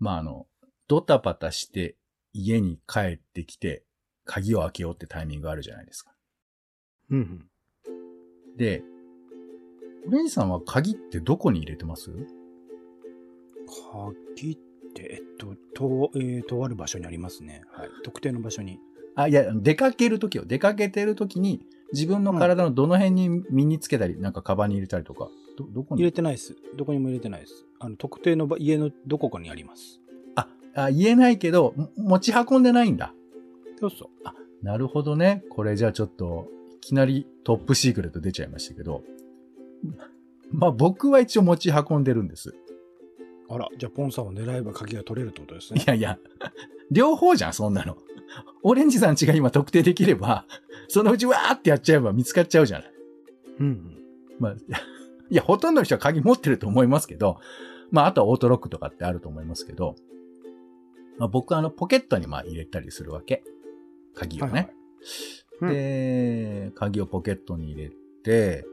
まあ、あの、ドタバタして家に帰ってきて、鍵を開けようってタイミングがあるじゃないですか。うんうん。で、オレンジさんは鍵ってどこに入れてます？鍵って、えっと、と、えー、とある場所にありますね。はい。特定の場所に。あ、いや、出かけるときよ。出かけてるときに、自分の体のどの辺に身につけたり、なんかカバンに入れたりとか、ど、どこに？入れてないです。どこにも入れてないです。あの、特定の場家のどこかにあります。あ、あ、言えないけど、も持ち運んでないんだ。そうそう。なるほどね。これじゃあちょっと、いきなりトップシークレット出ちゃいましたけど。まあ僕は一応持ち運んでるんです。あら、じゃあポンさんを狙えば鍵が取れるってことですいね。やいや、両方じゃん、そんなの。オレンジさんちが今特定できれば、そのうちわーってやっちゃえば見つかっちゃうじゃない。うんうん。まあ、いや、ほとんどの人は鍵持ってると思いますけど、まあ、あとはオートロックとかってあると思いますけど、まあ、僕はあの、ポケットにまあ入れたりするわけ。鍵をね。はいはいうんで、鍵をポケットに入れて、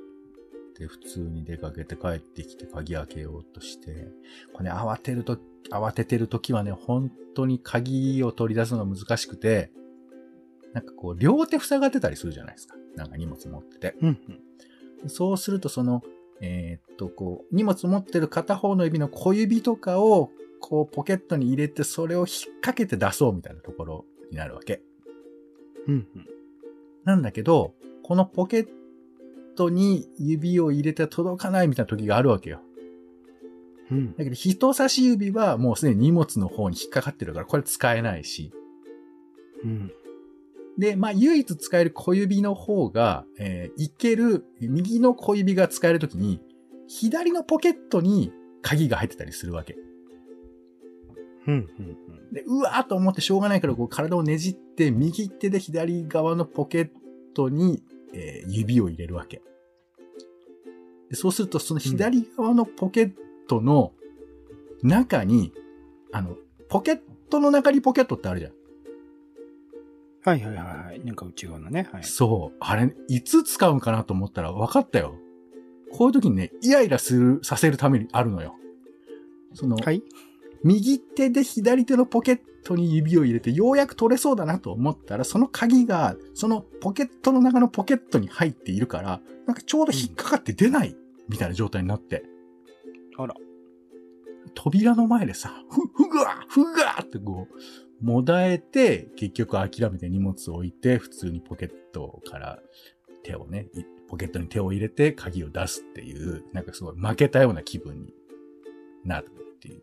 で、普通に出かけて帰ってきて鍵開けようとして、これね、慌てると、慌ててる時はね、本当に鍵を取り出すのが難しくて、なんかこう、両手塞がってたりするじゃないですか。なんか荷物持ってて。うんうん。そうすると、その、えーっと、こう、荷物持ってる片方の指の小指とかを、こう、ポケットに入れて、それを引っ掛けて出そうみたいなところになるわけ。うんうん。なんだけど、このポケットに指を入れて届かないみたいな時があるわけよ。うんだけど、人差し指はもうすでに荷物の方に引っかかってるから、これ使えないし。うん。で、まあ、唯一使える小指の方が、えーいける、右の小指が使えるときに、左のポケットに鍵が入ってたりするわけ。うんうんで、うわーと思ってしょうがないから、こう体をねじって、右手で左側のポケットに、えー指を入れるわけ。でそうすると、その左側のポケットの中に、あの、ポケットの中にポケットってあるじゃん。はいはいはいはい。なんか内側のね。はい。そう。あれ、いつ使うんかなと思ったら分かったよ。こういう時にね、イライラする、させるためにあるのよ。その、はい。右手で左手のポケットに指を入れて、ようやく取れそうだなと思ったら、その鍵が、そのポケットの中のポケットに入っているから、なんかちょうど引っかかって出ない、みたいな状態になって、あら。扉の前でさ、ふ、ふぐわふぐわってこう、もだえて、結局諦めて荷物を置いて、普通にポケットから手をね、いポケットに手を入れて鍵を出すっていう、なんかすごい負けたような気分になるっていう。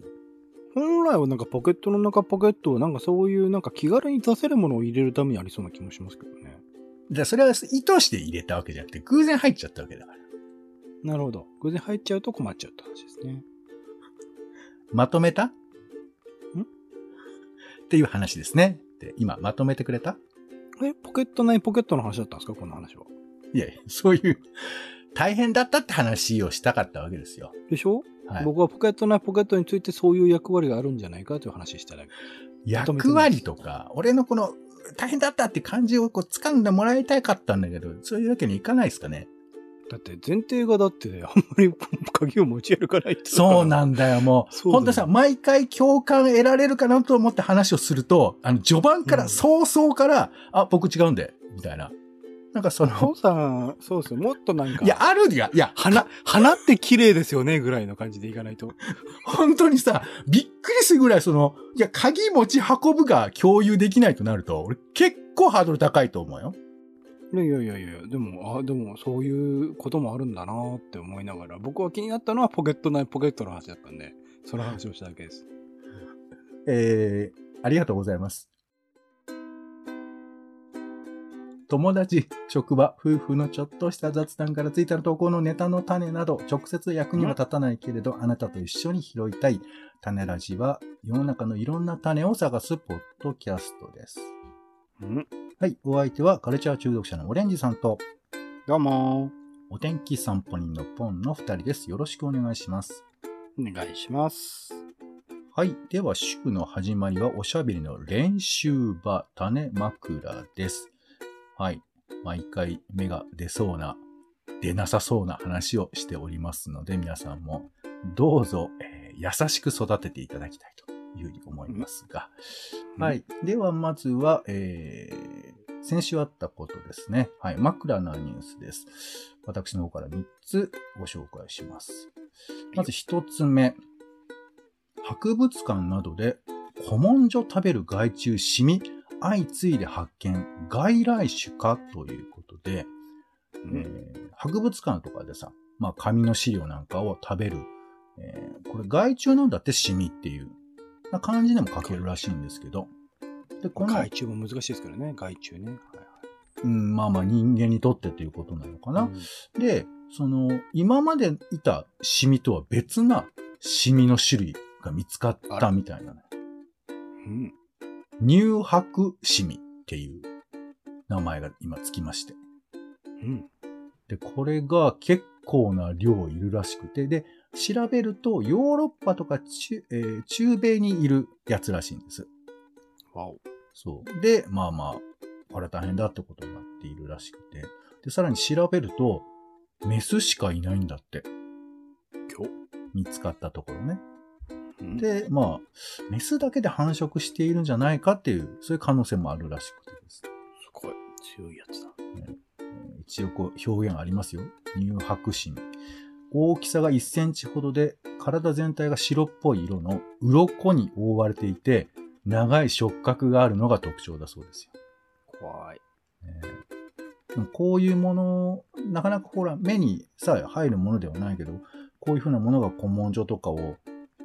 本来はなんかポケットの中ポケットをなんかそういうなんか気軽に出せるものを入れるためにありそうな気もしますけどね。で、それは意図して入れたわけじゃなくて、偶然入っちゃったわけだから。なるほど。偶然入っちゃうと困っちゃうって話ですね。まとめた？っていう話ですね。で、今、まとめてくれた？え、ポケットないポケットの話だったんですか？この話は。いやいや、そういう、大変だったって話をしたかったわけですよ。でしょ、はい。僕はポケットないポケットについてそういう役割があるんじゃないかという話しただけ。役割とか、俺のこの、大変だったって感じをこう掴んでもらいたかったんだけど、そういうわけにいかないですかね。だって前提がだって あんまり鍵を持ち歩かないってそうなんだよ、もう。そうだよ本当さ、毎回共感得られるかなと思って話をすると、あの、序盤から、うん早々から、あ、僕違うんで、みたいな。なんかその父、さん、そうですよ。もっとなんか、いや、あるや、いや、花、花って綺麗ですよねぐらいの感じでいかないと。本当にさ、びっくりするぐらいその、いや、鍵持ち運ぶが共有できないとなると、俺結構ハードル高いと思うよ。いやいやいやいや、でも、あ、でもそういうこともあるんだなって思いながら、僕は気になったのはポケットないポケットの話だったんで、その話をしただけです。えー、ありがとうございます。友達、職場、夫婦のちょっとした雑談からついた投稿のネタの種など、直接役には立たないけれど、あなたと一緒に拾いたい。種ラジは、世の中のいろんな種を探すポッドキャストです。うん。はい、お相手はカルチャー中毒者のオレンジさんと、どうもお天気散歩人のポンの二人です。よろしくお願いします。お願いします。はい。では、週の始まりはおしゃべりの練習場、種枕です。はい。毎回目が出そうな、出なさそうな話をしておりますので、皆さんもどうぞ、えー優しく育てていただきたいというふうに思いますが。うんはい。では、まずは、えー、先週あったことですね。はい。枕なニュースです。私の方から3つご紹介します。まず1つ目。博物館などで古文書食べる害虫シミ相次いで発見外来種かということで、うんえー博物館とかでさ、まあ紙の資料なんかを食べる、えーこれ害虫なんだってシミっていうな感じでも書けるらしいんですけど、で、この害、虫も難しいですけどね、害虫ね。はいうん、まあまあ人間にとってということなのかな。はいで、その、今までいたシミとは別なシミの種類が見つかったみたいなね。うん。乳白シミっていう名前が今つきまして。うん。で、これが結構な量いるらしくて、で、調べるとヨーロッパとか中,、えー中米にいるやつらしいんです。わお。そう。で、まあまあ、これは大変だってことになっているらしくて。で、さらに調べると、メスしかいないんだって。今見つかったところね。日。で、まあ、メスだけで繁殖しているんじゃないかっていう、そういう可能性もあるらしくてです。すごい。強いやつだ。えー一応こう表現ありますよ。乳白シミ。大きさが1センチほどで、体全体が白っぽい色の鱗に覆われていて、長い触覚があるのが特徴だそうですよ。怖い。えーでもこういうもの、なかなかほら、目にさえ入るものではないけど、こういうふうなものが古文書とかを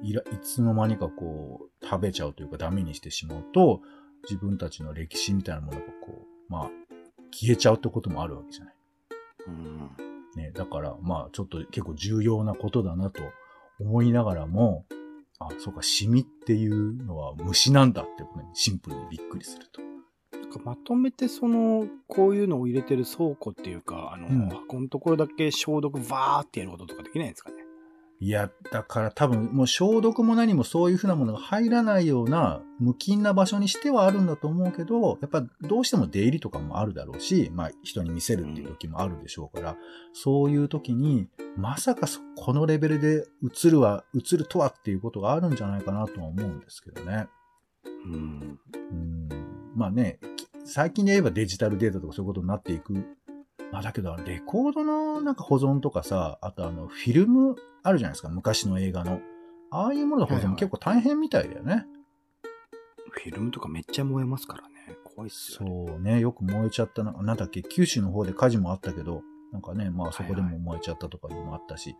いらいつの間にかこう、食べちゃうというかダメにしてしまうと、自分たちの歴史みたいなものがこう、まあ、消えちゃうってこともあるわけじゃない。うん。ね、だから、まあ、ちょっと結構重要なことだなと思いながらも、あ、そうか、シミっていうのは虫なんだってことにシンプルにびっくりすると。まとめてその、こういうのを入れてる倉庫っていうか、あの、うん箱のところだけ消毒バーってやることとかできないんですかね？いや、だから多分もう消毒も何もそういうふうなものが入らないような無菌な場所にしてはあるんだと思うけど、やっぱどうしても出入りとかもあるだろうし、まあ人に見せるっていう時もあるでしょうから、そういう時に、まさかそこのレベルで映るは、映るとはっていうことがあるんじゃないかなとは思うんですけどね。うん。うんまあね、き最近で言えばデジタルデータとかそういうことになっていく。まあだけど、レコードのなんか保存とかさ、あとあの、フィルムあるじゃないですか、昔の映画の。ああいうものの保はいはい存も結構大変みたいだよね。フィルムとかめっちゃ燃えますからね。怖いっすよ、ね。そうね、よく燃えちゃったな。なんだっけ、九州の方で火事もあったけど、なんかね、まあそこでも燃えちゃったとかいうのもあったし。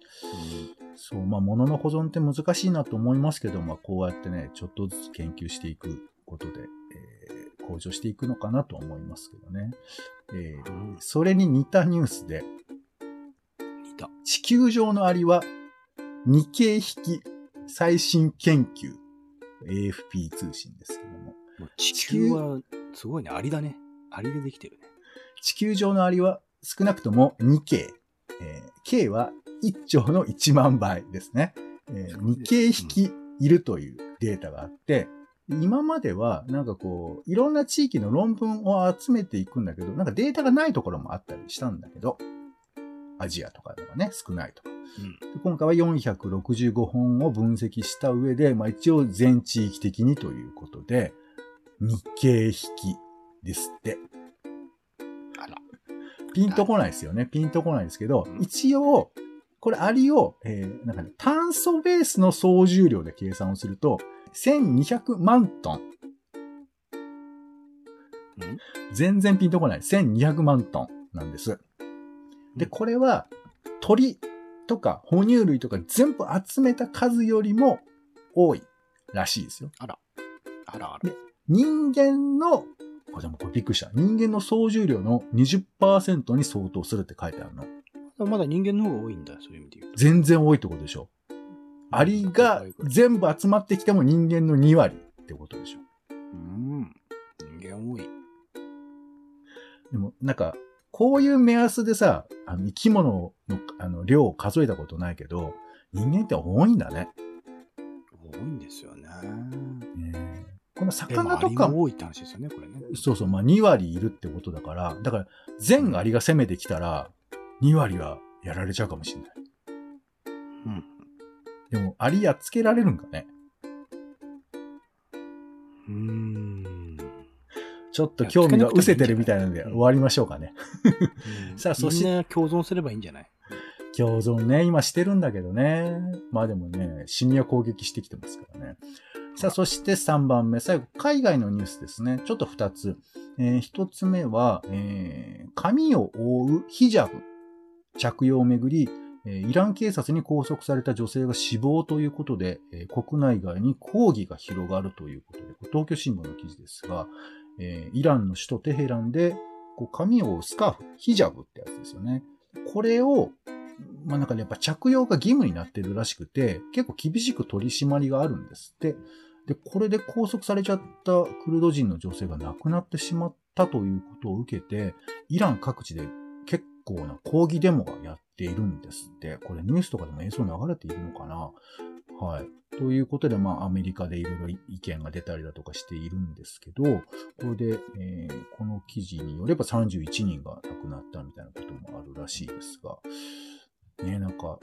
そう、まあ物の保存って難しいなと思いますけど、まあこうやってね、ちょっとずつ研究していくことで、えー向上していくのかなと思いますけどね。えー。それに似たニュースで、地球上のアリは日経引き最新研究。AFP 通信ですけども。地球は、すごいね。アリだね。アリでできてるね。地球上のアリは少なくとも2 K。えー K は1兆の1万倍ですね。えー、日経引きいるというデータがあって、今まではなんかこう、いろんな地域の論文を集めていくんだけど、なんかデータがないところもあったりしたんだけど、アジアとかではね、少ないとか。うん。で今回は465本を分析した上で、まあ一応全地域的にということで、日経引きですって。あら。ピンとこないですよね。ピンとこないですけどう、ん一応、これアリを、えーなんかね、炭素ベースの総重量で計算をすると、1200万トン。うん？全然ピンとこない。1200万トンなんです。で、これは鳥とか哺乳類とか全部集めた数よりも多いらしいですよ。あらあら。人間の、これでもこれびっくりした。人間の総重量の20%に相当するって書いてあるの。まだ人間の方が多いんだ、そういう意味で言うと。全然多いってことでしょ。アリが全部集まってきても人間の2割ってことでしょ。うん。人間多い。でも、なんか、こういう目安でさ、あの生き物のあの量を数えたことないけど、人間って多いんだね。多いんですよね。ねこの魚とかアリも多いって話ですよね、これね。そうそう、まあ2割いるってことだから、だから全アリが攻めてきたら、2割はやられちゃうかもしれない。うん。でも、アリやっつけられるんかねうーん。ちょっと興味が失せてるみたいなのでうん終わりましょうかね。さあそしみんな共存すればいいんじゃない？共存ね、今してるんだけどね。まあでもね、シミは攻撃してきてますからね。さあ、そして3番目、最後、海外のニュースですね。ちょっと2つ。え1つ目は、えー髪を覆うヒジャブ着用をめぐり、えーイラン警察に拘束された女性が死亡ということで、国内外に抗議が広がるということで、東京新聞の記事ですが、えイランの首都テヘランで、こう髪をスカーフ、ヒジャブってやつですよね。これを、まあなんかね、やっぱ着用が義務になってるらしくて、結構厳しく取り締まりがあるんですって。で、これで拘束されちゃったクルド人の女性が亡くなってしまったということを受けて、イラン各地で結構な抗議デモがやっているんですって。これニュースとかでも映像流れているのかな？はい。ということで、まあ、アメリカでいろいろ意見が出たりだとかしているんですけど、これで、えーこの記事によれば31人が亡くなったみたいなこともあるらしいですが、ね、なんか、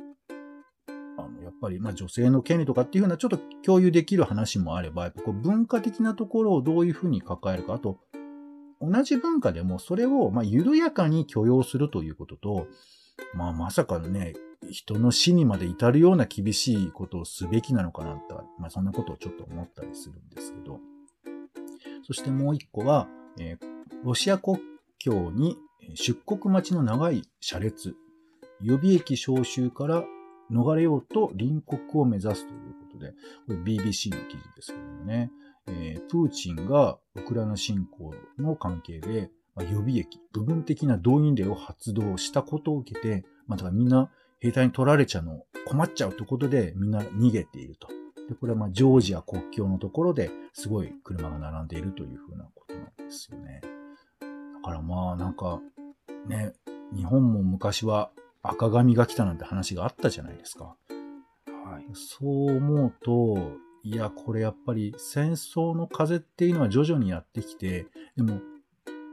あの、やっぱり、まあ女性の権利とかっていうふうなちょっと共有できる話もあれば、やっぱこう文化的なところをどういうふうに抱えるか、あと、同じ文化でもそれを、ま緩やかに許容するということと、まあまさかね、人の死にまで至るような厳しいことをすべきなのかなと、まあそんなことをちょっと思ったりするんですけど。そしてもう一個は、えーロシア国境に出国待ちの長い車列、予備役招集から逃れようと隣国を目指すということで、これ BBC の記事ですけどもね、えープーチンがウクライナ侵攻の関係で、予備役、部分的な動員令を発動したことを受けて、まあ、だからみんな兵隊に取られちゃうの困っちゃうということでみんな逃げていると。で、これはまあジョージア国境のところですごい車が並んでいるというふうなことなんですよね。だからまあなんかね、日本も昔は赤髪が来たなんて話があったじゃないですか。はい。そう思うと、いや、これやっぱり戦争の風っていうのは徐々にやってきて、でも、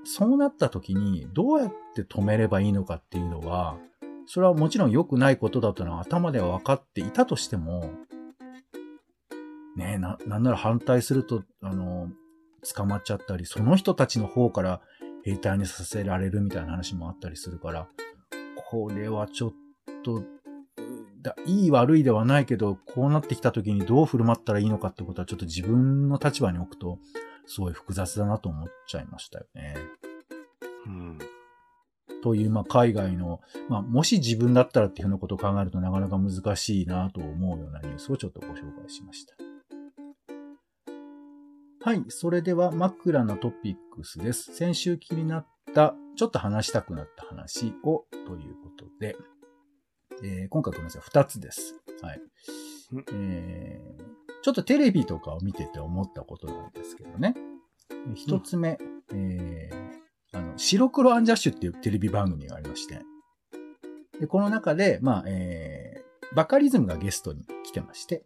そうなった時にどうやって止めればいいのかっていうのは、それはもちろん良くないことだというのは頭では分かっていたとしても、ねえ、な、なんなら反対すると、あの、捕まっちゃったり、その人たちの方から兵隊にさせられるみたいな話もあったりするから、これはちょっと、だいい悪いではないけど、こうなってきた時にどう振る舞ったらいいのかってことはちょっと自分の立場に置くと、すごい複雑だなと思っちゃいましたよね。うん。という、まあ、海外の、まあ、もし自分だったらっていうふうなことを考えるとなかなか難しいなと思うようなニュースをちょっとご紹介しました。はい。それでは枕のトピックスです。先週気になった、ちょっと話したくなった話を、ということで、えー今回ごめんなさい。二つです。はいうん。えーちょっとテレビとかを見てて思ったことなんですけどね。一つ目、えーあの、白黒アンジャッシュっていうテレビ番組がありまして、で、この中で、まあ、えーバカリズムがゲストに来てまして、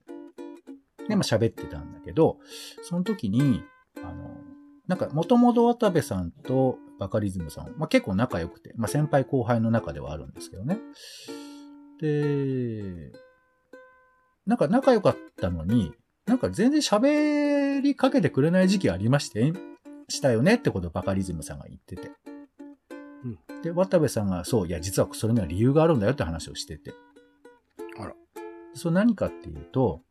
で、まあ喋ってたんだけど、その時に、あの、なんか、もともと渡部さんとバカリズムさん、まあ結構仲良くて、まあ先輩後輩の中ではあるんですけどね。で、なんか仲良かったのに、なんか全然喋りかけてくれない時期ありまして、したよねってことをバカリズムさんが言ってて。で、渡部さんが、そう、いや、実はそれには理由があるんだよって話をしてて。あら。それ何かっていうと、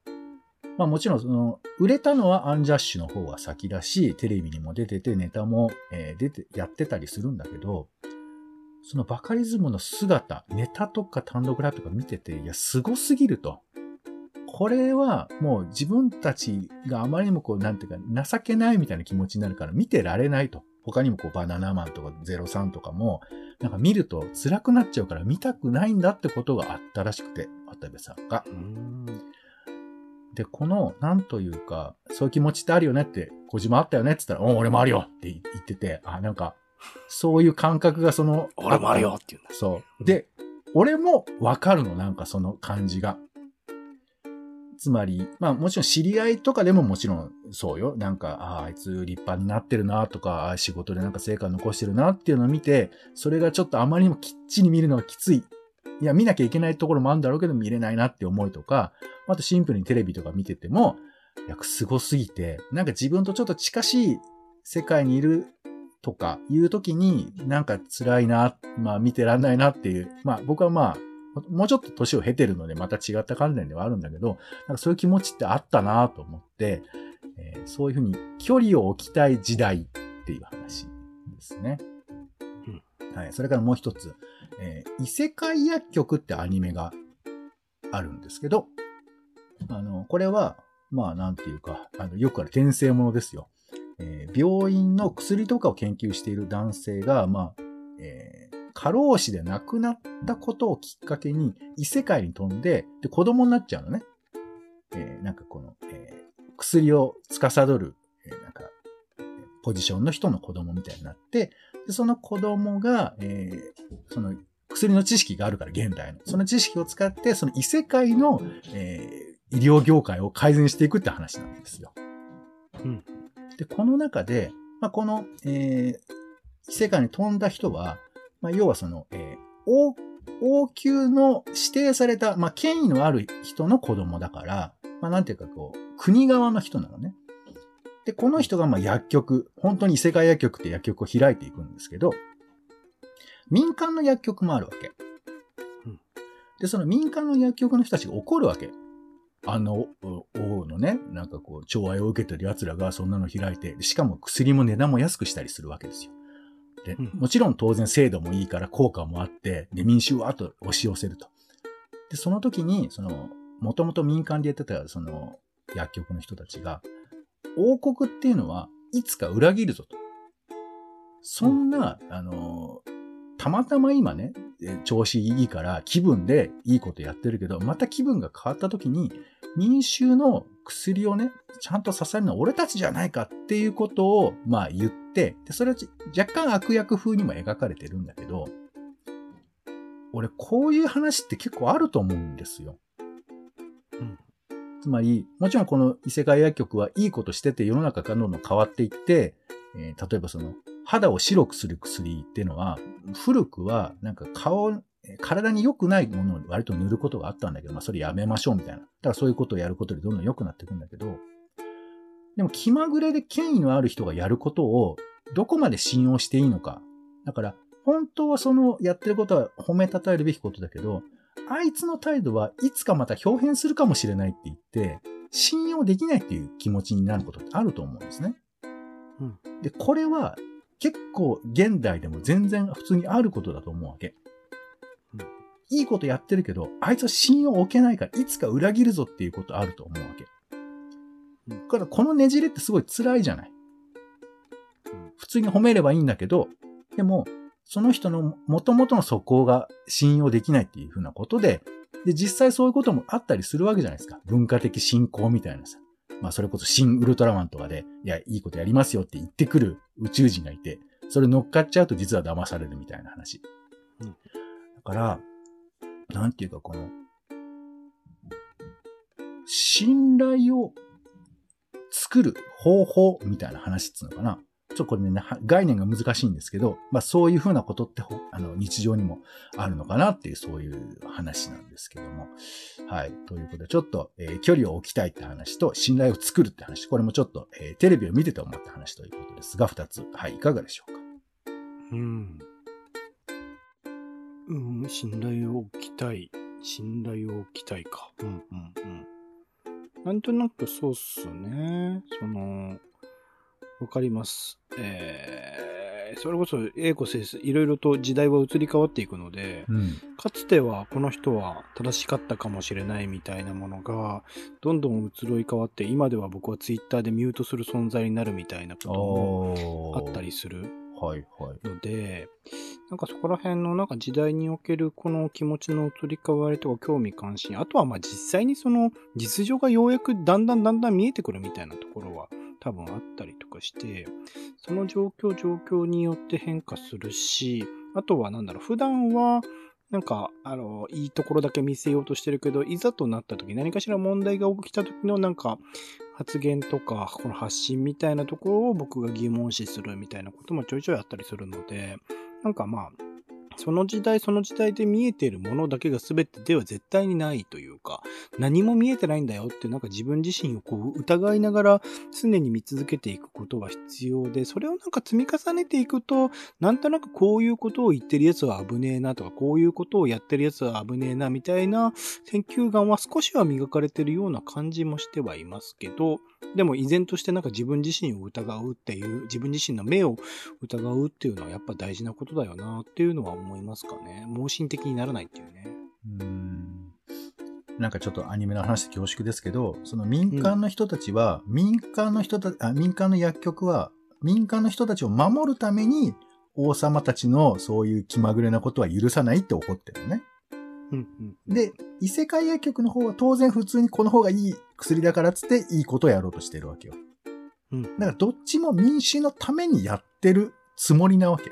まあもちろんその、売れたのはアンジャッシュの方が先だし、テレビにも出てて、ネタも、えー出て、やってたりするんだけど、そのバカリズムの姿、ネタとか単独ライブとか見てて、いや、凄すぎると。これはもう自分たちがあまりにもこう、なんていうか、情けないみたいな気持ちになるから見てられないと。他にもこう、バナナマンとか03とかも、なんか見ると辛くなっちゃうから見たくないんだってことがあったらしくて、渡部さんが。うん。で、この、なんというか、そういう気持ちってあるよねって、小島あったよねって言ったら、お俺もあるよって言ってて、あ、なんか、そういう感覚がその、俺もあるよって言うんだ。そう。で、俺もわかるの、なんかその感じが。つまり、まあもちろん知り合いとかでももちろんそうよ。なんか、ああ、あいつ立派になってるなとか、仕事でなんか成果残してるなっていうのを見て、それがちょっとあまりにもきっちり見るのがきつい。いや、見なきゃいけないところもあるんだろうけど見れないなって思いとか、あとシンプルにテレビとか見てても、いや、すごすぎて、なんか自分とちょっと近しい世界にいるとかいう時に、なんか辛いな、まあ見てらんないなっていう、まあ僕はまあ、もうちょっと年を経てるのでまた違った観念ではあるんだけど、なんかそういう気持ちってあったなと思って、えー、そういうふうに距離を置きたい時代っていう話ですね。うん、はい。それからもう一つ、えー、異世界薬局ってアニメがあるんですけど、あの、これは、まあなんていうか、あの、よくある転生ものですよ。えー、病院の薬とかを研究している男性が、まあ、えー、過労死で亡くなったことをきっかけに異世界に飛んで、で、子供になっちゃうのね。えー、なんかこの、えー、薬を司る、えー、なんか、ポジションの人の子供みたいになって、で、その子供が、えー、その薬の知識があるから、現代の。その知識を使って、その異世界の、えー、医療業界を改善していくって話なんですよ。うん。で、この中で、まあ、この、えー、異世界に飛んだ人は、まあ、要はその、えー、王、王宮の指定された、まあ、権威のある人の子供だから、まあ、なんていうかこう、国側の人なのね。で、この人がまあ薬局、本当に異世界薬局って薬局を開いていくんですけど、民間の薬局もあるわけ。で、その民間の薬局の人たちが怒るわけ。あの、王のね、なんかこう、寵愛を受けてる奴らがそんなの開いて、しかも薬も値段も安くしたりするわけですよ。で、もちろん当然精度もいいから効果もあって、で、民衆はあと押し寄せると。で、その時に、その、もともと民間でやってた、その、薬局の人たちが、王国っていうのはいつか裏切るぞと。そんな、あの、たまたま今ね、調子いいから気分でいいことやってるけど、また気分が変わった時に、民衆の薬をね、ちゃんと支えるのは俺たちじゃないかっていうことを、まあ言って、で、それは若干悪役風にも描かれてるんだけど、俺こういう話って結構あると思うんですよ。うん。つまり、もちろんこの異世界薬局はいいことしてて世の中がどんどん変わっていって、えー、例えばその肌を白くする薬っていうのは、古くはなんか顔、体に良くないものを割と塗ることがあったんだけど、まあそれやめましょうみたいな。だからそういうことをやることでどんどん良くなっていくんだけど、でも気まぐれで権威のある人がやることをどこまで信用していいのか。だから本当はそのやってることは褒めたたえるべきことだけど、あいつの態度はいつかまた表変するかもしれないって言って、信用できないっていう気持ちになることってあると思うんですね。うん、で、これは結構現代でも全然普通にあることだと思うわけ。うん、いいことやってるけど、あいつは信用を置けないから、いつか裏切るぞっていうことあると思うわけ。だからこのねじれってすごい辛いじゃない。普通に褒めればいいんだけど、でも、その人の元々の素行が信用できないっていうふうなことで、で、実際そういうこともあったりするわけじゃないですか。文化的信仰みたいなさ。まあそれこそ新ウルトラマンとかで、いや、いいことやりますよって言ってくる宇宙人がいて、それ乗っかっちゃうと実は騙されるみたいな話。うん、だから、なんていうかこの、信頼を作る方法みたいな話っつうのかな。ちょっとこれね、概念が難しいんですけど、まあそういうふうなことってあの日常にもあるのかなっていう、そういう話なんですけども。はい。ということで、ちょっと、えー、距離を置きたいって話と、信頼を作るって話、これもちょっと、えー、テレビを見てて思った話ということですが、二つ。はい。いかがでしょうか？うん。うん、信頼を置きたい。信頼を置きたいか。うん、うん、うん。なんとなくそうっすね。その、わかります。えー、それこそ、英子先生、いろいろと時代は移り変わっていくので、うん、かつてはこの人は正しかったかもしれないみたいなものが、どんどん移り変わって、今では僕はツイッターでミュートする存在になるみたいなこともあったりする。はいはい。ので、なんかそこら辺のなんか時代におけるこの気持ちの移り変わりとか興味関心、あとはまあ実際にその実情がようやくだんだんだんだん見えてくるみたいなところは多分あったりとかして、その状況状況によって変化するし、あとはなんだろう、普段はなんか、あの、いいところだけ見せようとしてるけど、いざとなった時、何かしら問題が起きた時のなんか、発言とか、この発信みたいなところを僕が疑問視するみたいなこともちょいちょいあったりするので、なんかまあ、その時代その時代で見えているものだけが全てでは絶対にないというか、何も見えてないんだよってなんか自分自身をこう疑いながら常に見続けていくことが必要で、それをなんか積み重ねていくと、なんとなくこういうことを言ってるやつは危ねえなとか、こういうことをやってるやつは危ねえなみたいな選球眼は少しは磨かれてるような感じもしてはいますけど、でも依然としてなんか自分自身を疑うっていう、自分自身の目を疑うっていうのはやっぱ大事なことだよなっていうのは思いますかね。盲信的にならないっていうね。うん。なんかちょっとアニメの話で恐縮ですけど、その民間の人たちは、民間の人たあ、民間の薬局は、民間の人たちを守るために、王様たちのそういう気まぐれなことは許さないって怒ってるのね。うんうん、で、異世界薬局の方は当然普通にこの方がいい薬だからっつっていいことをやろうとしてるわけよ。うん、だからどっちも民主のためにやってるつもりなわけ。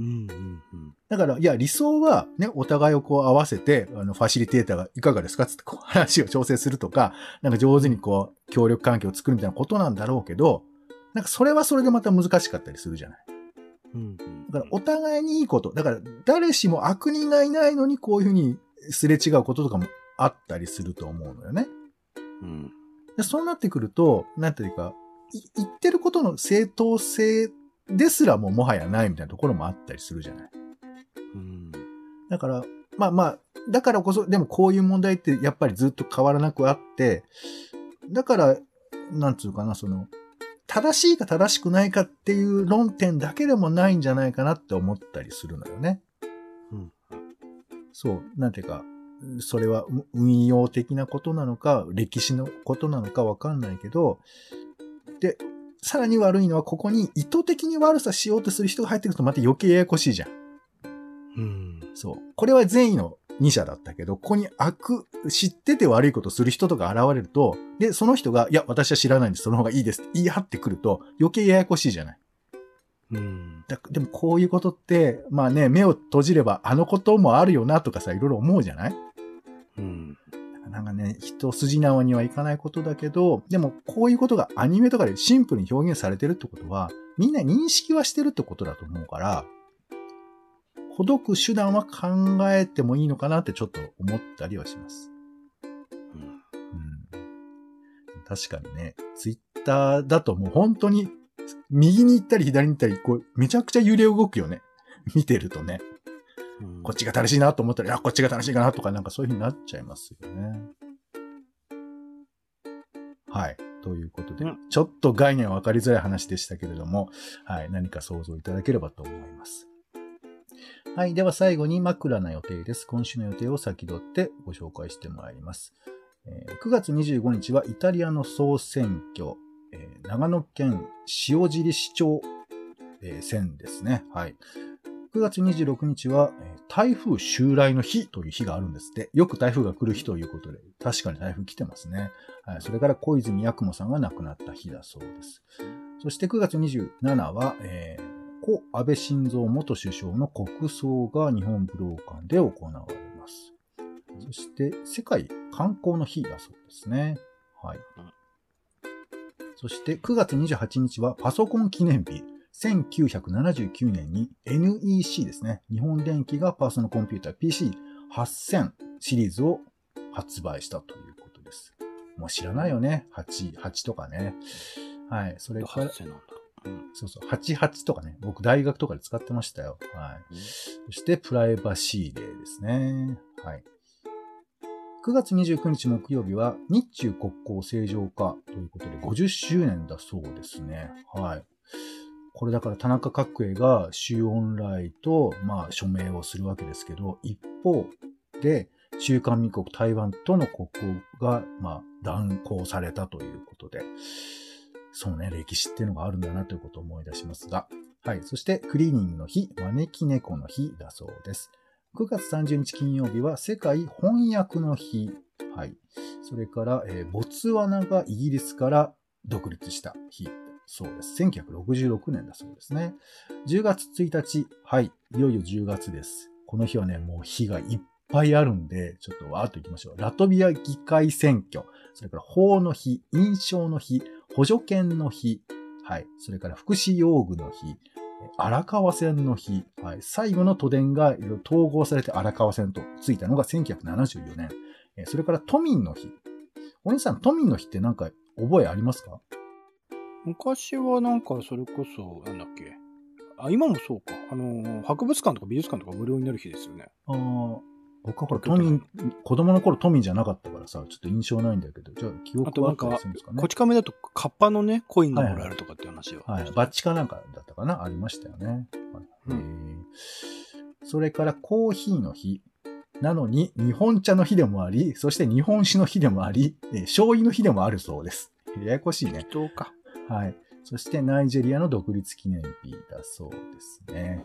うんうんうんだから、いや、理想はね、お互いをこう合わせて、あの、ファシリテーターがいかがですかつってこう話を調整するとか、なんか上手にこう、協力関係を作るみたいなことなんだろうけど、なんかそれはそれでまた難しかったりするじゃない。うんうんだからお互いにいいこと、だから誰しも悪人がいないのにこういうふうにすれ違うこととかもあったりすると思うのよね。うんでそうなってくると、なんていうか、い言ってることの正当性ですらももはやないみたいなところもあったりするじゃない。うんだから、まあまあ、だからこそ、でもこういう問題ってやっぱりずっと変わらなくあって、だから、なんつうかな、その、正しいか正しくないかっていう論点だけでもないんじゃないかなって思ったりするのよね。うんそう、なんていうか、それはう運用的なことなのか、歴史のことなのかわかんないけど、で、さらに悪いのはここに意図的に悪さしようとする人が入ってくるとまた余計ややこしいじゃん。うんそう。これは善意の2社だったけど、ここに悪、知ってて悪いことする人とか現れると、で、その人が、いや、私は知らないんです、その方がいいですって言い張ってくると、余計ややこしいじゃない。うんだでもこういうことって、まあね、目を閉じればあのこともあるよなとかさ、いろいろ思うじゃない？うんなんかね、一筋縄にはいかないことだけど、でもこういうことがアニメとかでシンプルに表現されてるってことは、みんな認識はしてるってことだと思うから、ほどく手段は考えてもいいのかなってちょっと思ったりはします。うん、確かにね、ツイッターだともう本当に右に行ったり左に行ったり、こうめちゃくちゃ揺れ動くよね。見てるとね。うんこっちが正しいなと思ったら、いや、こっちが正しいかなとか、なんかそういう風になっちゃいますよね。はい。ということで、うんちょっと概念は分かりづらい話でしたけれども、はい。何か想像いただければと思います。はい。では最後に枕な予定です。今週の予定を先取ってご紹介してまいります。えー9月25日はイタリアの総選挙、えー長野県塩尻市長、えー選ですね。はい。9月26日は、えー台風襲来の日という日があるんですって。よく台風が来る日ということで、確かに台風来てますね。はい。それから小泉八雲さんが亡くなった日だそうです。そして9月27は、えー故安倍晋三元首相の国葬が日本武道館で行われます。そして、世界観光の日だそうですね。はい。そして、9月28日はパソコン記念日。1979年に NEC ですね。日本電機がパーソナルコンピューター PC8000 シリーズを発売したということです。もう知らないよね。8、8とかね。はい。それから、なんだ。うんそうそう、88とかね。僕大学とかで使ってましたよ。はい。そして、プライバシーデーですね。はい。9月29日木曜日は、日中国交正常化ということで、50周年だそうですね。はい。これだから田中角栄が周恩来と、まあ、署名をするわけですけど、一方で、中華民国台湾との国交が、まあ、断交されたということで、そうね、歴史っていうのがあるんだなということを思い出しますが、はい。そして、クリーニングの日、招き猫の日だそうです。9月30日金曜日は世界翻訳の日。はい。それから、えーボツワナがイギリスから独立した日。そうです。1966年だそうですね。10月1日。はい。いよいよ10月です。この日はね、もう日がいっぱいあるんで、ちょっとわーっと行きましょう。ラトビア議会選挙、それから法の日、印象の日、補助犬の日、はい。それから福祉用具の日、荒川線の日、はい。最後の都電が統合されて荒川線とついたのが1974年。それから都民の日。お兄さん、都民の日ってなんか覚えありますか？昔はなんかそれこそ、なんだっけ。あ、今もそうか。あの、博物館とか美術館とか無料になる日ですよね。ああ、僕はほら、都民、子供の頃都民じゃなかったからさ、ちょっと印象ないんだけど、じゃあ記憶はあったりするんですかね。こち亀だと、カッパのね、コインがもらえるとかっていう話は、はい、はい、バッチかなんかだったかな？ありましたよね。はいうん、それからコーヒーの日。なのに、日本茶の日でもあり、そして日本酒の日でもあり、えー、醤油の日でもあるそうです。ややこしいね。人か。はい。そしてナイジェリアの独立記念日だそうですね。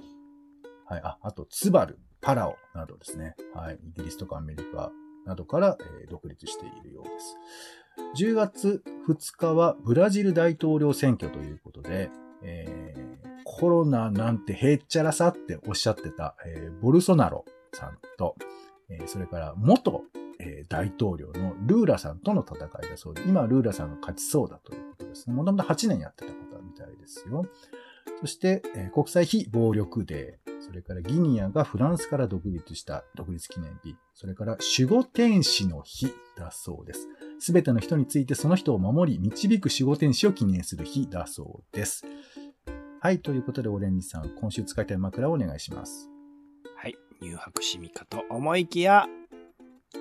はい。あ、あと、ツバル、パラオなどですね。はい。イギリスとかアメリカなどから、えー、独立しているようです。10月2日はブラジル大統領選挙ということで、えー、コロナなんてへっちゃらさっておっしゃってた、えー、ボルソナロさんと、え、それから元、えー、大統領のルーラさんとの戦いだそうで、今ルーラさんが勝ちそうだということですね。もともと8年やってた方みたいですよ。そして、えー、国際非暴力デー、それからギニアがフランスから独立した独立記念日、それから守護天使の日だそうです。すべての人についてその人を守り、導く守護天使を記念する日だそうです。はい、ということで、オレンジさん、今週使いたい枕をお願いします。はい、乳白シミかと思いきや、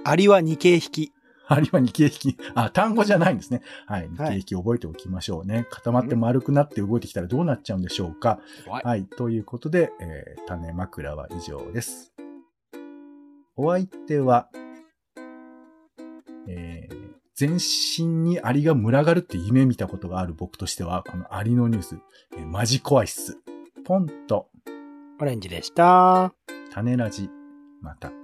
アリは二形引き。あるいは日経引き。あ、単語じゃないんですね。はい。日経引き覚えておきましょうね。はい、固まって丸くなって動いてきたらどうなっちゃうんでしょうか。はい。ということで、えー、種枕は以上です。お相手は、えー、全身にアリが群がるって夢見たことがある僕としては、このアリのニュース、えー、マジ怖いっす。ポンと。オレンジでした。種ラジ。また。